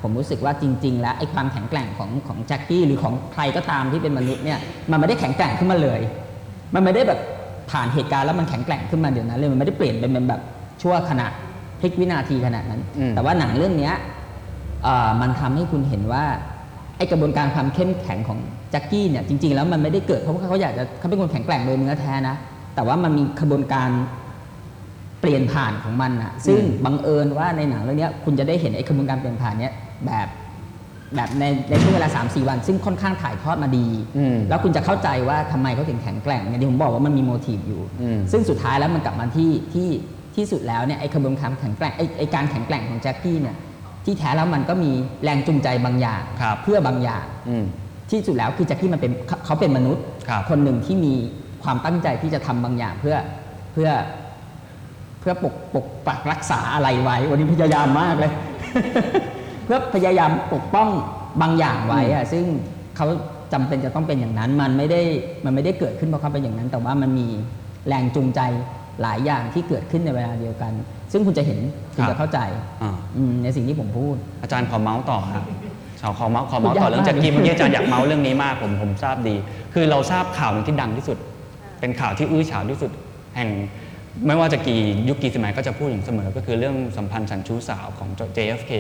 ผมรู้สึกว่าจริง ๆ แล้วไอ้ความแข็งแกร่งของของแจ็คกี้หรือของใครก็ตามที่เป็นมนุษย์เนี่ยมันไม่ได้แข็งแกร่งขึ้นมาเลย มันไม่ได้แบบผ่านเหตุการณ์แล้วมันแข็งแกร่งขึ้นมาเดี๋ยวนั้นเลยมันไม่ได้เปลี่ยนเป็นเป็นแบบชั่วขณะพลิกวินาทีขนาดนั้น อืม แต่ว่าหนังเรื่องเนี้ยเอ่อมันทำให้คุณเห็นว่าไอ้กระบวนการความเข้มแข็งของ แจ็คกี้เนี่ยจริง ๆ แล้วมันไม่ได้เกิดเพราะว่าเขาอยากจะเขาเป็นคนแข็งแกร่งโดยเนื้อแท้นะ แต่ว่ามันมีกระบวนการเปลี่ยนผ่านของมันอะซึ่งบังเอิญว่าในหนังเรื่องเนี้ยคุณจะได้เห็นไอ้กระบวนการเปลี่ยนผ่านเนี้ยแบบแบบในในช่วงเวลา 3 4 วัน ซึ่งค่อนข้างถ่ายทอดมาดีอืมแล้วคุณจะเข้าใจว่าทำไมเขาถึงแข็งแกร่งเนี่ยที่ผมบอกว่ามันมีโมทีฟอยู่อืมซึ่งสุดท้ายแล้วมันกลับมาที่ที่ที่สุดแล้วเนี่ยไอ้กระบวนการแข็งแกร่งไอ้ไอ้การแข็งแกร่งของแจ็คกี้เนี่ยที่แท้แล้วมันก็มีแรงจูงใจบางอย่างครับเพื่อบางอย่างอืม ที่สุดแล้วคือแจ็คกี้มันเป็นเขาเขาเป็นมนุษย์ครับคนหนึ่งที่มีความตั้งใจที่จะทำบางอย่างเพื่อเพื่อเพื่อปกปกปักรักษาอะไรไว้ วันนี้พยายามมากเลย เพื่อพยายามปกป้องบางอย่างไว้อะซึ่งเขาจำเป็นจะต้องเป็นอย่างนั้น มันไม่ได้มันไม่ได้เกิดขึ้นเพราะเขาเป็นอย่างนั้น แต่ว่ามันมีแรงจูงใจหลายอย่างที่เกิดขึ้นในเวลาเดียวกัน ซึ่งคุณจะเห็นคุณครัจะบเข้าใจอ่าอืมในสิ่งที่ผมพูด อาจารย์ขอเมาส์ต่อครับ ขอขอเมาส์ขอเมาส์ต่อพูดยากเรื่องแจ็คกี้มากเมื่อกี้อาจารย์อยากเมาส์เรื่องนี้มากผมผมทราบดี คือเราทราบข่าวหนึ่งที่ดังที่สุด เป็นข่าวที่อื้อฉาวที่สุด แห่งไม่ว่าจะกี่ยุคกี่สมัยก็จะพูดอย่างเสมอ ก็คือเรื่องสัมพันธ์ฉันชู้สาวของ JFK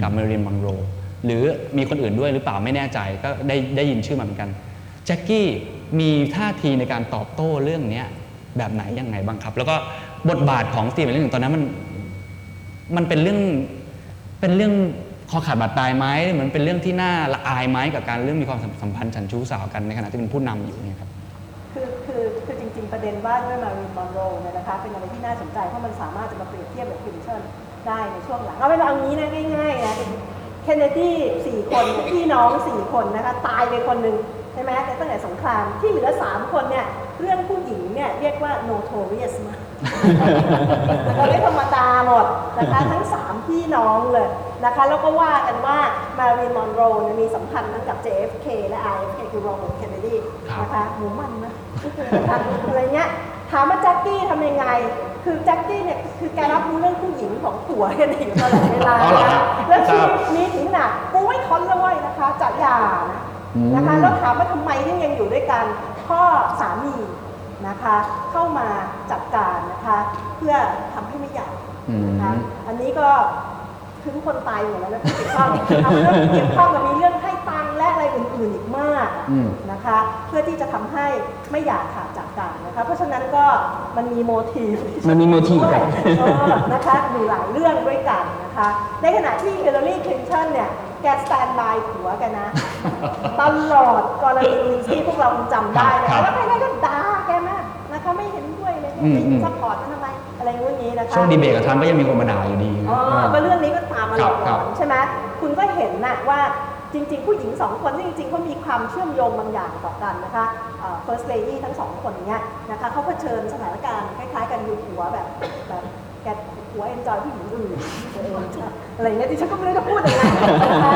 กับมารินมังโรหรือมีคนอื่นด้วยหรือเปล่าไม่แน่ใจก็ได้ได้ยินชื่อมาเหมือนกันแจ็คกี้มีท่าทีในการตอบโต้เรื่องเนี้ยแบบไหนยังไงบ้างครับ แล้วก็บทบาทของสตีเวนเรื่องตอนนั้นมันมันเป็นเรื่องเป็นเรื่อง คอขาดบาดตายไหมเหมือนเป็นเรื่องที่น่าละอายไหมกับการเรื่องมีความสัมพันธ์ฉันชู้สาวกันในขณะที่เป็นผู้นำอยู่เนี่ยครับคือคือคือจริง ๆ ประเด็นว่าด้วยมารีนมอนโรเนี่ยนะคะเป็นอะไรที่น่าสนใจเพราะมันสามารถจะมาเปรียบเทียบกับคลินตันได้ในช่วงหลังเอาเป็นว่าเอางี้นะง่ายๆนะเคนเนดีสี่คนพี่น้องสี่คนนะคะตายไปคนหนึ่งใช่ไหมแต่ตั้งแต่สงครามที่เหลือสามคนเนี่ยเรื่องผู้หญิงเนี่ยเรียกว่า notorious มากแล้วไม่ธรรมดาหมดนะคะทั้งสามพี่น้องเลย นะคะแล้วก็ว่ากันว่ามารีนมอนโรเนี่ยมีสัมพันธ์ทั้งกับ JFK และ RFK คือโรเบิร์ตเคนเนดีครับนะคะหมูมันนะนะคะอะไรเงี้ยถามว่าแจ็คกี้ทำยังไง คือแจ็คกี้เนี่ยคือแกรับรู้เรื่องผู้หญิงของผัวกันอยู่ตลอดเวลาอ๋อเหรอนะแล้วครัชีบวิตนี้ถึงขนาดกูไม่ทนแล้วเว้ยนะคะจะหย่านะอืมนะคะแล้วถามว่าทำไมถึงยังอยู่ด้วยกันพ่อสามีนะคะเข้ามาจัดการนะคะเพื่อทำให้ไม่หย่าอืมนะคะอันนี้ก็ คือทุกคนตายหมดแล้วนะที่เกี่ยวข้องเอาเรื่องเกี่ยวข้องกับมีเรื่องให้ตังค์และอะไรอื่นๆอีกมากอืมนะคะ เพื่อที่จะทำให้ไม่อยากขาดจากกันนะคะ เพราะฉะนั้นก็มันมีโมทีฟมันมี motif ครับเออนะคะอยู่หลายเรื่องด้วยกันนะคะ ในขณะที่ฮิลลารีคลินตันเนี่ยแก stand by ผัวแกนะตลอดกรณีที่พวกเราคงจำได้นะครัคะบแล้วใครๆก็ด่าแกมากนะคะไม่เห็นด้วยเลยอืมอืม support มันทำไม อะไรงุ้นงี้นะคะช่วงดีเบตกับทรัมป์ก็ยังมีคนมาด่าอยู่ดีอ๋อก็เรื่องนี้ก็ตามมาหลอกหคลรัอบนใช่ไหมคุณก็เห็นนะว่าจริง ๆ ผู้หญิงสองคนที่จริงๆเขามีความเชื่อมโยงบางอย่างต่อกันนะคะเอ่อ first lady ทั้งสองคนเนี้ยนะคะเขาเผชิญสถานการณ์คล้ายๆ กันอยู่ผัวแบบแบบแกผัว enjoy ผู้หญิงอื่นตัวเอง อะไรเงี้ยดิฉันก็ไม่รู้จะพูดยังไงนะคะ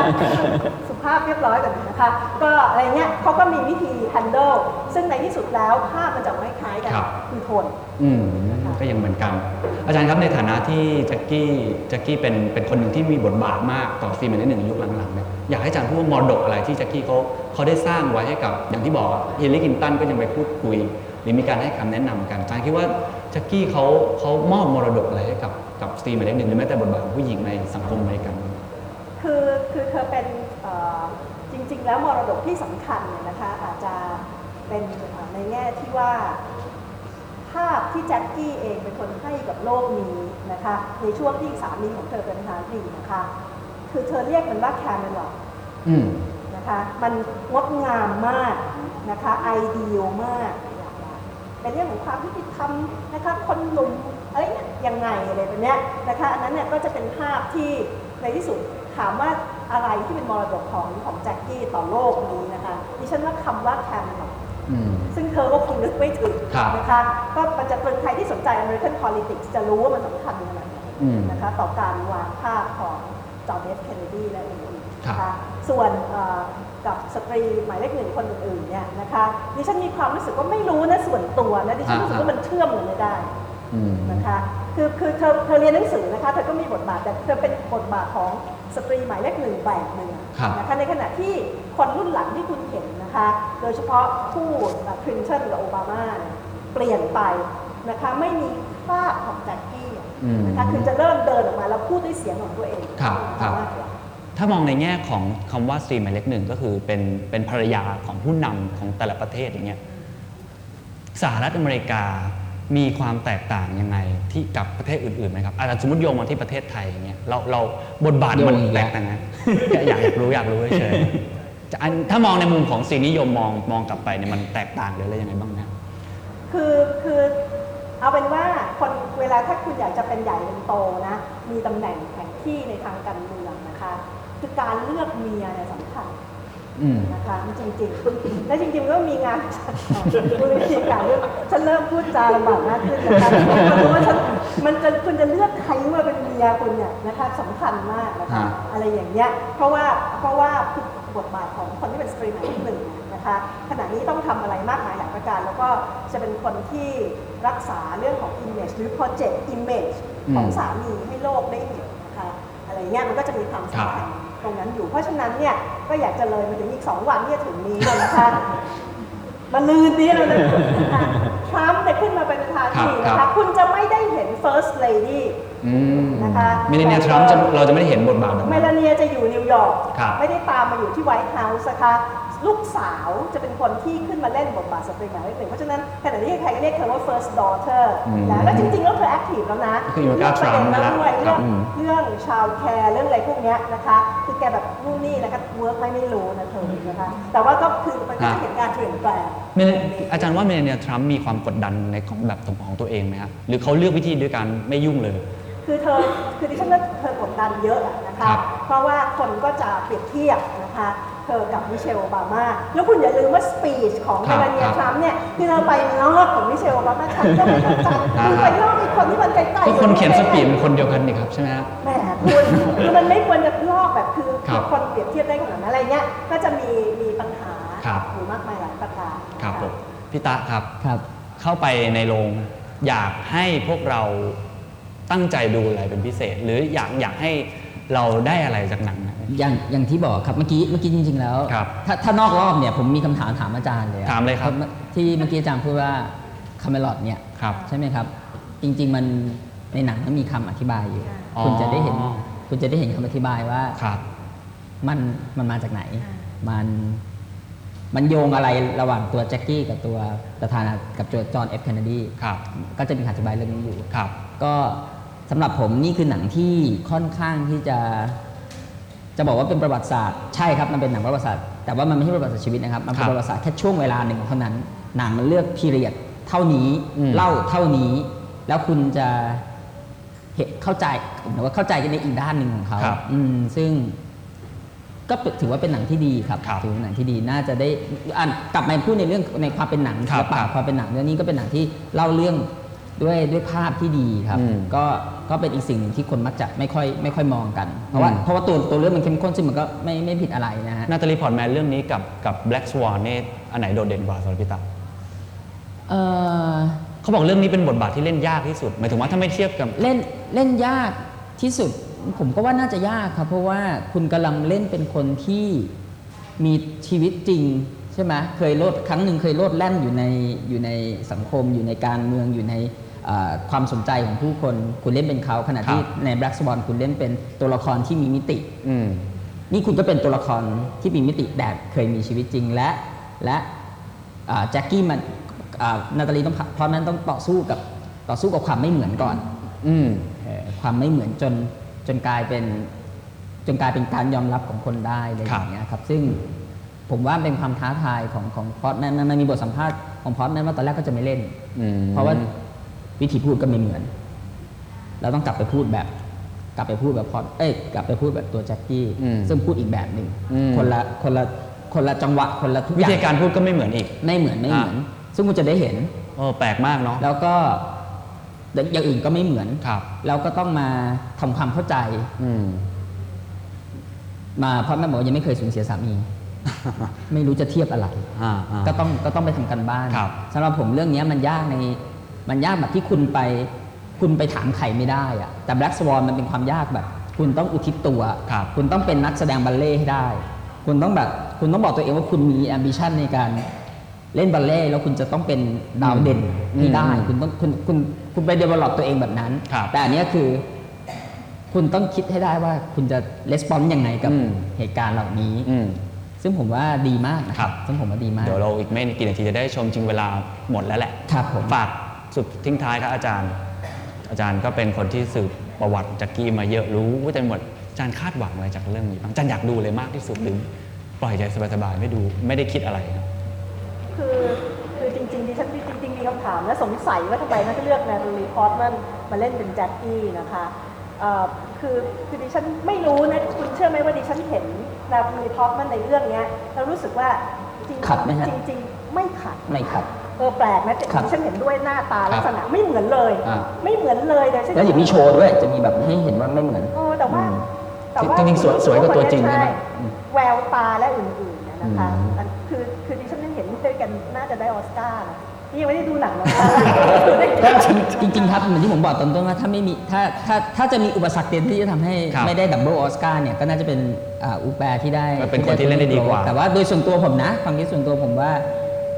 สุภาพเรียบร้อยก่อนนะคะ ก็อะไรเงี้ยเขาก็มีวิธี handle ซึ่งในที่สุดแล้วภาพมันจะไม่คล้ายกันครับ คือโทน อืมก็ยังเหมือนกัน อาจารย์ครับในฐานะที่แจ็คกี้แจ็คกี้เป็นเป็นคนหนึ่งที่มีบทบาทมากต่อฟิล์มในหนึ่งยุคหลังๆเนี่ยอยากให้อาจารย์พูดว่ามรดกอะไรที่แจ็คกี้เขาเขาได้สร้างไว้ให้กับอย่างที่บอกฮิลลารีคลินตันก็ยังไปพูดคุย หรือมีการให้คำแนะนำกันอาจารย์คิดว่า แจ็คกี้เขาเขามอบมรดกอะไรให้กับกับสตรีมหมายเลขหนึ่งหรือแม้แต่บทบาทของผู้หญิงในสังคมอเมริกัน คือคือเธอเป็นเอ่อจริง ๆ แล้วมรดกที่สำคัญเนี่ยนะคะอาจจะเป็นเอ่อในแง่ที่ว่า ภาพที่แจ็คกี้เองเป็นคนให้กับโลกนี้นะคะในช่วงที่สามีของเธอเป็นประธานาธิบดีนะคะคือเธอเรียกมันว่าแคมเมลอดอืมนะคะมันงดงามมากนะคะไอเดียมาก เป็นเรื่องของความยุติธรรมนะคะคนหนุ่มอะไรเนี่ยยังไงอะไรแบบเนี้ยนะคะอันนั้นเนี่ยก็จะเป็นภาพที่ในที่สุดถามว่าอะไรที่เป็นมรดกของของแจ็คกี้ต่อโลกนี้นะคะดิฉันว่าคำว่าแคมเมลอดอืมซึ่งเธอก็คงนึกไม่ถึงครับนะคะก็มันจะเป็นใครที่สนใจ American politics จะรู้ว่ามันสำคัญขนาดไหนอืมนะคะต่อการวางภาพของจอห์นเอฟเคนเนดีและอื่นๆครับนะคะส่วนเอ่อ กับสตรีหมายเลขหนึ่งคนอื่นๆเนี่ยนะคะดิฉันมีความรู้สึกว่าไม่รู้นะส่วนตัวนะดิฉันรู้สึกว่ามันเชื่อมกันไม่ได้อืมนะคะคือคือเธอเธอเรียนหนังสือนะคะเธอก็มีบทบาทแต่เธอเป็นบทบาทของสตรีหมายเลขหนึ่งแบบหนึ่งครับนะคะในขณะที่คนรุ่นหลังที่คุณเห็นนะคะโดยเฉพาะผู้คลินตันกับโอบามาเนี่ยเปลี่ยนไปนะคะไม่มีภาพของแจ็คกี้อืมนะคะคือจะเริ่มเดินออกมาแล้วพูดด้วยเสียงของตัวเองครับครับมากกว่า ถ้ามองในแง่ของคำว่าสตรีมหมายเลขหนึ่งก็คือเป็นเป็นภรรยาของผู้นำของแต่ละประเทศอย่างเงี้ยสหรัฐอเมริกามีความแตกต่างยังไงที่กับประเทศอื่นๆไหมครับอาจจะสมมติโยงมาที่ประเทศไทยอย่างเงี้ยเราเราบทบาทมันโยงอีกแตแล้วกต่างไงอยากอยากรู้อยากรู้เฉยๆจะอันถ้ามองในมุมของสีนิยมมองมองกลับไปเนี่ยมันแตกต่างหรืออะไรยังไงบ้างนะคือคือเอาเป็นว่าคนเวลาถ้าคุณอยากจะเป็นใหญ่เป็นโตนะมีตำแหน่งแข่งที่ในทางการเมืองนะ คะคือการเลือกเมียเนี่ยสำคัญอืมนะคะจริงๆและจริงๆก็มีงานคุณวิธีการเรื่องฉันเริ่มพูดจาลำบากมากขึ้นนะคะเพราะว่าฉันมันจะคุณจะเลือกใครมาเป็นเมียคุณเนี่ยนะคะสำคัญมากนะคะฮะอะไรอย่างเงี้ยเพราะว่าเพราะว่าคือบทบาทของคนที่เป็นสตรีมหมายเลขหนึ่งนะคะขณะนี้ต้องทำอะไรมากมายหลายประการ แล้วก็จะเป็นคนที่รักษาเรื่องของ image หรือ project image ของอืมสามีให้โลกได้เห็นนะคะอะไรเงี้ยมันก็จะมีความสำคัญครับ ตรงนั้นอยู่ เพราะฉะนั้นเนี่ยก็อยากจะเลยมาถึงอีก2วันที่จะถึงนี้เลยนะคะมะรืนนี้เลยนะคะทรัมป์เนี่ยขึ้นมาเป็นประธานาธิบดีนะคะครับคุณจะไม่ได้เห็น first lady อืมนะคะเมลาเนียทรัมป์จะเราจะไม่ได้เห็นบทบาทแบบนั้นเมลาเนียจะอยู่นิวยอร์กครับไม่ได้ตามมาอยู่ที่ White House นะคะ ลูกสาวจะเป็นคนที่ขึ้นมาเล่นบทบาทสตรีหมายเลขหนึ่งเพราะฉะนั้นขณะที่ใครก็เรียกเธอว่า first daughter อืมแล้วแล้วจริงๆแล้วเธอ active แล้วนะคืออยู่กับเรื่องประเด็น Trump นั้นด้วยครับเรื่องอืมเรื่อง child care เรื่องอะไรพวกเนี้ยนะคะคือแกแบบนู่นนี่นะคะ work ไหมไม่รู้นะเธอนะคะแต่ว่าก็คือมันก็จะเห็นการเปลี่ยนแปลงเมลอาจารย์ว่าเมลาเนียทรัมป์มีความกดดันในของแบบของตัวเองไหมครับหรือเขาเลือกวิธีด้วยการไม่ยุ่งเลย คือเธอคือดิฉันว่าเธอกดดันเยอะอะนะคะครับเพราะว่าคนก็จะเปรียบเทียบนะคะ เธอกับมิเชลโอบามา แล้วคุณอย่าลืมว่า speech ของครับเมลาเนียทรัมป์เนี่ยที่เราไปลอกของมิเชลโอบามาฉันก็ไม่เข้าใจอ่าคือไปลอกอีกคนที่มันไกลๆก็คนเขียน speech เป็นคนเดียวกันนี่ครับใช่ไหมครับแหมคุณคือมันไม่ควรจะลอกแบบคือครับคนเปรียบเทียบได้ขนาดนั้นอะไรเงี้ยก็จะมีมีปัญหาครับอยู่มากมายหลายประการครับผมพี่ตะครับครับ เข้าไปในโรงอยากให้พวกเราตั้งใจดูอะไรเป็นพิเศษ หรืออยากอยากให้ เราได้อะไรจากหนังนั้น อย่างอย่างที่บอกครับเมื่อกี้เมื่อกี้จริง ๆ แล้ว ครับถ้าถ้านอกรอบเนี่ยผมมีคำถามถามอาจารย์เลยอะถามเลยครับพาะที่เมื่อกี้อาจารย์พูดว่าคาเมลอดเนี่ย ครับ ใช่ไหมครับ จริง ๆ มันในหนังมันมีคำอธิบายอยู่ อ๋อ คุณจะได้เห็น คุณจะได้เห็นคำอธิบายว่าครับ มันมันมาจากไหนมันมันโยงอะไรระหว่างตัวแจ็คกี้กับตัวประธานากับตัวจอห์นเอฟเคนเนดีครับ ก็จะมีคำอธิบายเรื่องนี้อยู่ ครับ ก็ สำหรับผมนี่คือหนังที่ค่อนข้างที่จะ จะบอกว่าเป็นประวัติศาสตร์ใช่ครับมันเป็นหนังประวัติศาสตร์แต่ว่ามันไม่ใช่ประวัติศาสตร์ชีวิตนะครับมันเป็ครับประวัติศาสตร์แค่ช่วงเวลาหนึ่งเท่านั้น หนังมันเลือก period เท่านี้อืมเล่าเท่านี้ แล้วคุณจะเห็นเข้าใจหรือว่าเข้าใจกันในอีกด้านหนึ่งของเขาครับอืมซึ่งก็ถือว่าเป็นหนังที่ดีครับครับถือว่าเป็นหนังที่ดีน่าจะได้อะกลับมาพูดในเรื่องในความเป็นหนังครัศิบลปะครับความเป็นหนังเรื่องนี้ก็เป็นหนังที่เล่าเรื่อง ด้วยด้วยภาพที่ดีครับ อืมก็ก็เป็นอีกสิ่งหนึ่งที่คนมักจะไม่ค่อยไม่ค่อยมองกัน เพราะว่าอืม เพราะว่าตัวตัวเรื่องมันเข้มข้นซึ่งมันก็ไม่ไม่ผิดอะไรนะฮะ นาตาลีพอร์ตแมนเรื่องนี้กับกับ Black Swan นี่อันไหนโดดเด่นกว่าสำหรับพี่ตะเอ่อเขาบอกเรื่องนี้เป็นบทบาทที่เล่นยากที่สุดหมายถึงว่าถ้าไม่เทียบกับ เล่นเล่นยากที่สุด ผมก็ว่าน่าจะยากครับ เพราะว่าคุณกำลังเล่นเป็นคนที่มีชีวิตจริงใช่ไหมเคยโลดครั้งหนึ่งเคยโลดแล่นอยู่ในอยู่ในสังคม อยู่ในการเมืองอยู่ในเอ่อ ความสนใจของผู้คนคุณเล่นเป็นเขาขณะที่ครับใน Black Swan คุณเล่นเป็นตัวละครที่มีมิติอืมนี่คุณก็เป็นตัวละครที่มีมิติแบบเคยมีชีวิตจริงและและอ่าแจ็คกี้มันอ่านาตาลีต้องเพราะนั้นต้องต่อสู้กับต่อสู้กับความไม่เหมือนก่อนอืมเอ่อความไม่เหมือนจนจนกลายเป็นจนกลายเป็นการยอมรับของคนได้อะไรอย่างเงี้ยครับซึ่งผมว่าเป็นความท้าทายของของพอดแมนมันมีบทสัมภาษณ์ของพอดแมนว่าตอนแรกก็จะไม่เล่นอืมเพราะว่า วิธีพูดก็ไม่เหมือน เราต้องกลับไปพูดแบบ กลับไปพูดแบบพอดเอ้ยกลับไปพูดแบบตัวแจ็คกี้อืมซึ่งพูดอีกแบบหนึ่งอืมคนละคนละคนละจังหวะคนละทุกอวิย่างธีการพูดก็ไม่เหมือนอีก ไม่เหมือนไม่เหมือน ซึ่งคุณจะได้เห็นเออแปลกมากเนาะแล้วก็อย่างอื่นก็ไม่เหมือนครับเราก็ต้องมาทำความเข้าใจ อืมมาเพราะแม่บอกว่ายังไม่เคยสูญเสียสามี ไม่รู้จะเทียบอะไรอ่าอ่าก็ต้องก็ต้องไปทำกันบ้านครับสำหรับผมเรื่องนี้มันยากใน มันยากแบบที่คุณไปคุณไปถามใครไม่ได้อะแต่ Black Swan มันเป็นความยากแบบ คุณต้องอุทิศตัวครับคุณต้องเป็นนักแสดงบัลเล่ต์ให้ได้ คุณต้องแบบคุณต้องบอกตัวเองว่าคุณมี ambition ในการเล่นบัลเล่ต์แล้วคุณจะต้องเป็นดาวเด่นให้ได้อืมคุณต้องคุณคุณคุณไป develop ตัวเองแบบนั้นครับแต่อันเนี้ยคือ คุณต้องคิดให้ได้ว่าคุณจะレスปอนยังไงกับอืมเหตุการณ์เหล่านี้อืมซึ่งผมว่าดีมากนะคครัรับบซึ่งผมว่าดีมาก เดี๋ยวเราอีกไม่กี่นาทีจะได้ชมจริงเวลาหมดแล้วแหละครับผมฝาก สุดทิ้งท้ายครับอาจารย์ อาจารย์ก็เป็นคนที่สืบประวัติแจ็คกี้มาเยอะรู้ว่าจะหมดอาจารย์คาดหวังอะไรจากเรื่องนี้บ้างอาจารย์อยากดูเลยมากที่สุดหรือปล่อยใจสบายๆไม่ดูไม่ได้คิดอะไรครับคือคือจริงๆดิฉันจริงๆมีคำถามและสงสัยว่าทำไมน่าจะเลือกนาตาลีพอร์ตแมนมาเล่นเป็นแจ็คกี้นะคะเอ่อคือคือดิฉันไม่รู้นะคุณเชื่อไหมว่าดิฉันเห็นนาตาลีพอร์ตแมนในเรื่องเนี้ยแล้วรู้สึกว่าจริงๆขัดไหมฮะจริงๆไม่ขัดไม่ครับ เออแปลกนะแต่ครับดิฉันเห็นด้วยหน้าตาครับลักษณะไม่เหมือนเลย อ่า ไม่เหมือนเลยเลยแล้วอย่ามีโชว์ด้วยจะมีแบบให้เห็นว่าไม่เหมือน เออแต่ว่าอืมแต่ว่าจริงๆสวยสวยกว่าตัวจริงใช่ไหมแววตาและอื่นๆเนี่ยนะคะอืม อันคือคือดิฉันยังเห็นด้วยกันน่าจะได้ออสการ์นะนี่ยังไม่ได้ดูหนังนะคะจริง ๆ ครับเหมือนที่ผมบอกตอนต้นว่าถ้าไม่มีถ้าถ้าถ้าจะมีอุปสรรคเดียวที่จะทำให้ครับไม่ได้ double ออสการ์เนี่ยก็น่าจะเป็นอ่าอูแปรที่ได้ก็เป็นคนที่เล่นได้ดีกว่า แต่ว่าโดยส่วนตัวผมนะความคิดส่วนตัวผมว่า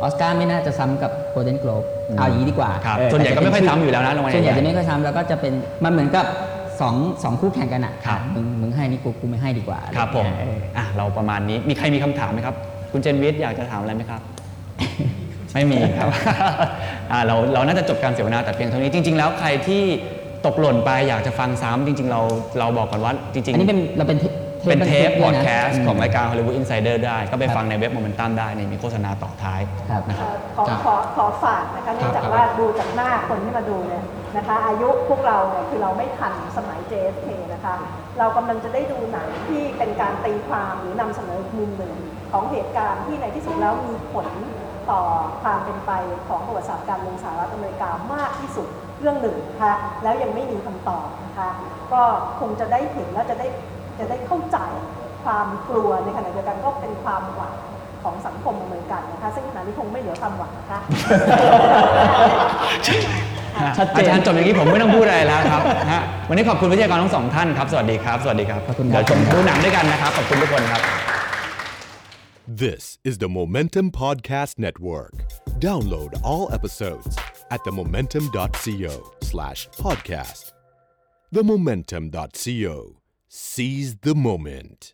ออสการ์ไม่น่าจะซ้ำกับโ o ลเด้นโกลบเอาอย่างนี้ดีกว่าครับเออส่วนใหญ่ก็ไม่ค่อยซ้ำอยู่แล้วนะรางวัลส่วนใหญ่ใหญ่จะไม่ค่อยซ้ำแล้วก็จะเป็นมันเหมือนกับสองสองคู่แข่งกันอะครับมึงมึงให้นี่กูกูไม่ให้ดีกว่าครับผมเอออะเราประมาณนี้มีใครมีคำถามไหมครับ คุณเจนวิทย์อยากจะถามอะไรไหมครับ ไม่มีครับอ่าเราเราน่าจะจบการเสวนาแต่เพียงเท่านี้จริง ๆ แล้วใครที่ตกหล่นไปอยากจะฟังซ้ำจริง ๆ เราเราบอกก่อนว่าจริงๆอันนี้เป็นเราเป็น เป็นเทปบันทึกด้วยนะแคสต์มของรายการ Hollywood Insider ได้ ก็ไปฟังในเว็บโมเมนตัมได้นี่มีโฆษณาต่อท้ายครับนะครับขอครับขอขอฝากนะคะเนื่องจากครับว่าดูจากหน้าคนที่มาดูเนี่ยนะคะอายุพวกเราเนี่ยคือเราไม่ทันสมัย JFK นะคะเรากำลังจะได้ดูหนังที่เป็นการตีความหรือนำเสนออีกมุมหนึ่งของเหตุการณ์ที่ในที่สุดแล้วมีผลต่อความเป็นไปของประวัติศาสตร์การเมืองสหรัฐอเมริกามากที่สุดเรื่องหนึ่งนะคะแล้วยังไม่มีคำตอบนะคะก็คงจะได้เห็นและจะได้ จะได้เข้าใจความกลัวในขณะเดียวกันก็เป็นความหวังของสังคมอเมริกันนะคะ ซึ่งขณะนี้คงไม่เหลือความหวังนะคะ ชัดเจนอาจารย์จบอย่างนี้ผมไม่ต้องพูดอะไรแล้วครับฮะวันนี้ขอบคุณวิทยากรทั้งสองท่านครับ สวัสดีครับ สวัสดีครับขอบคุณครับเดี๋ยวชมดูหนังด้วยกันนะครับ ขอบคุณทุกคนครับ This is the Momentum Podcast Network. Download all episodes at themomentum.co slash podcast. Themomentum.co. Seize the moment.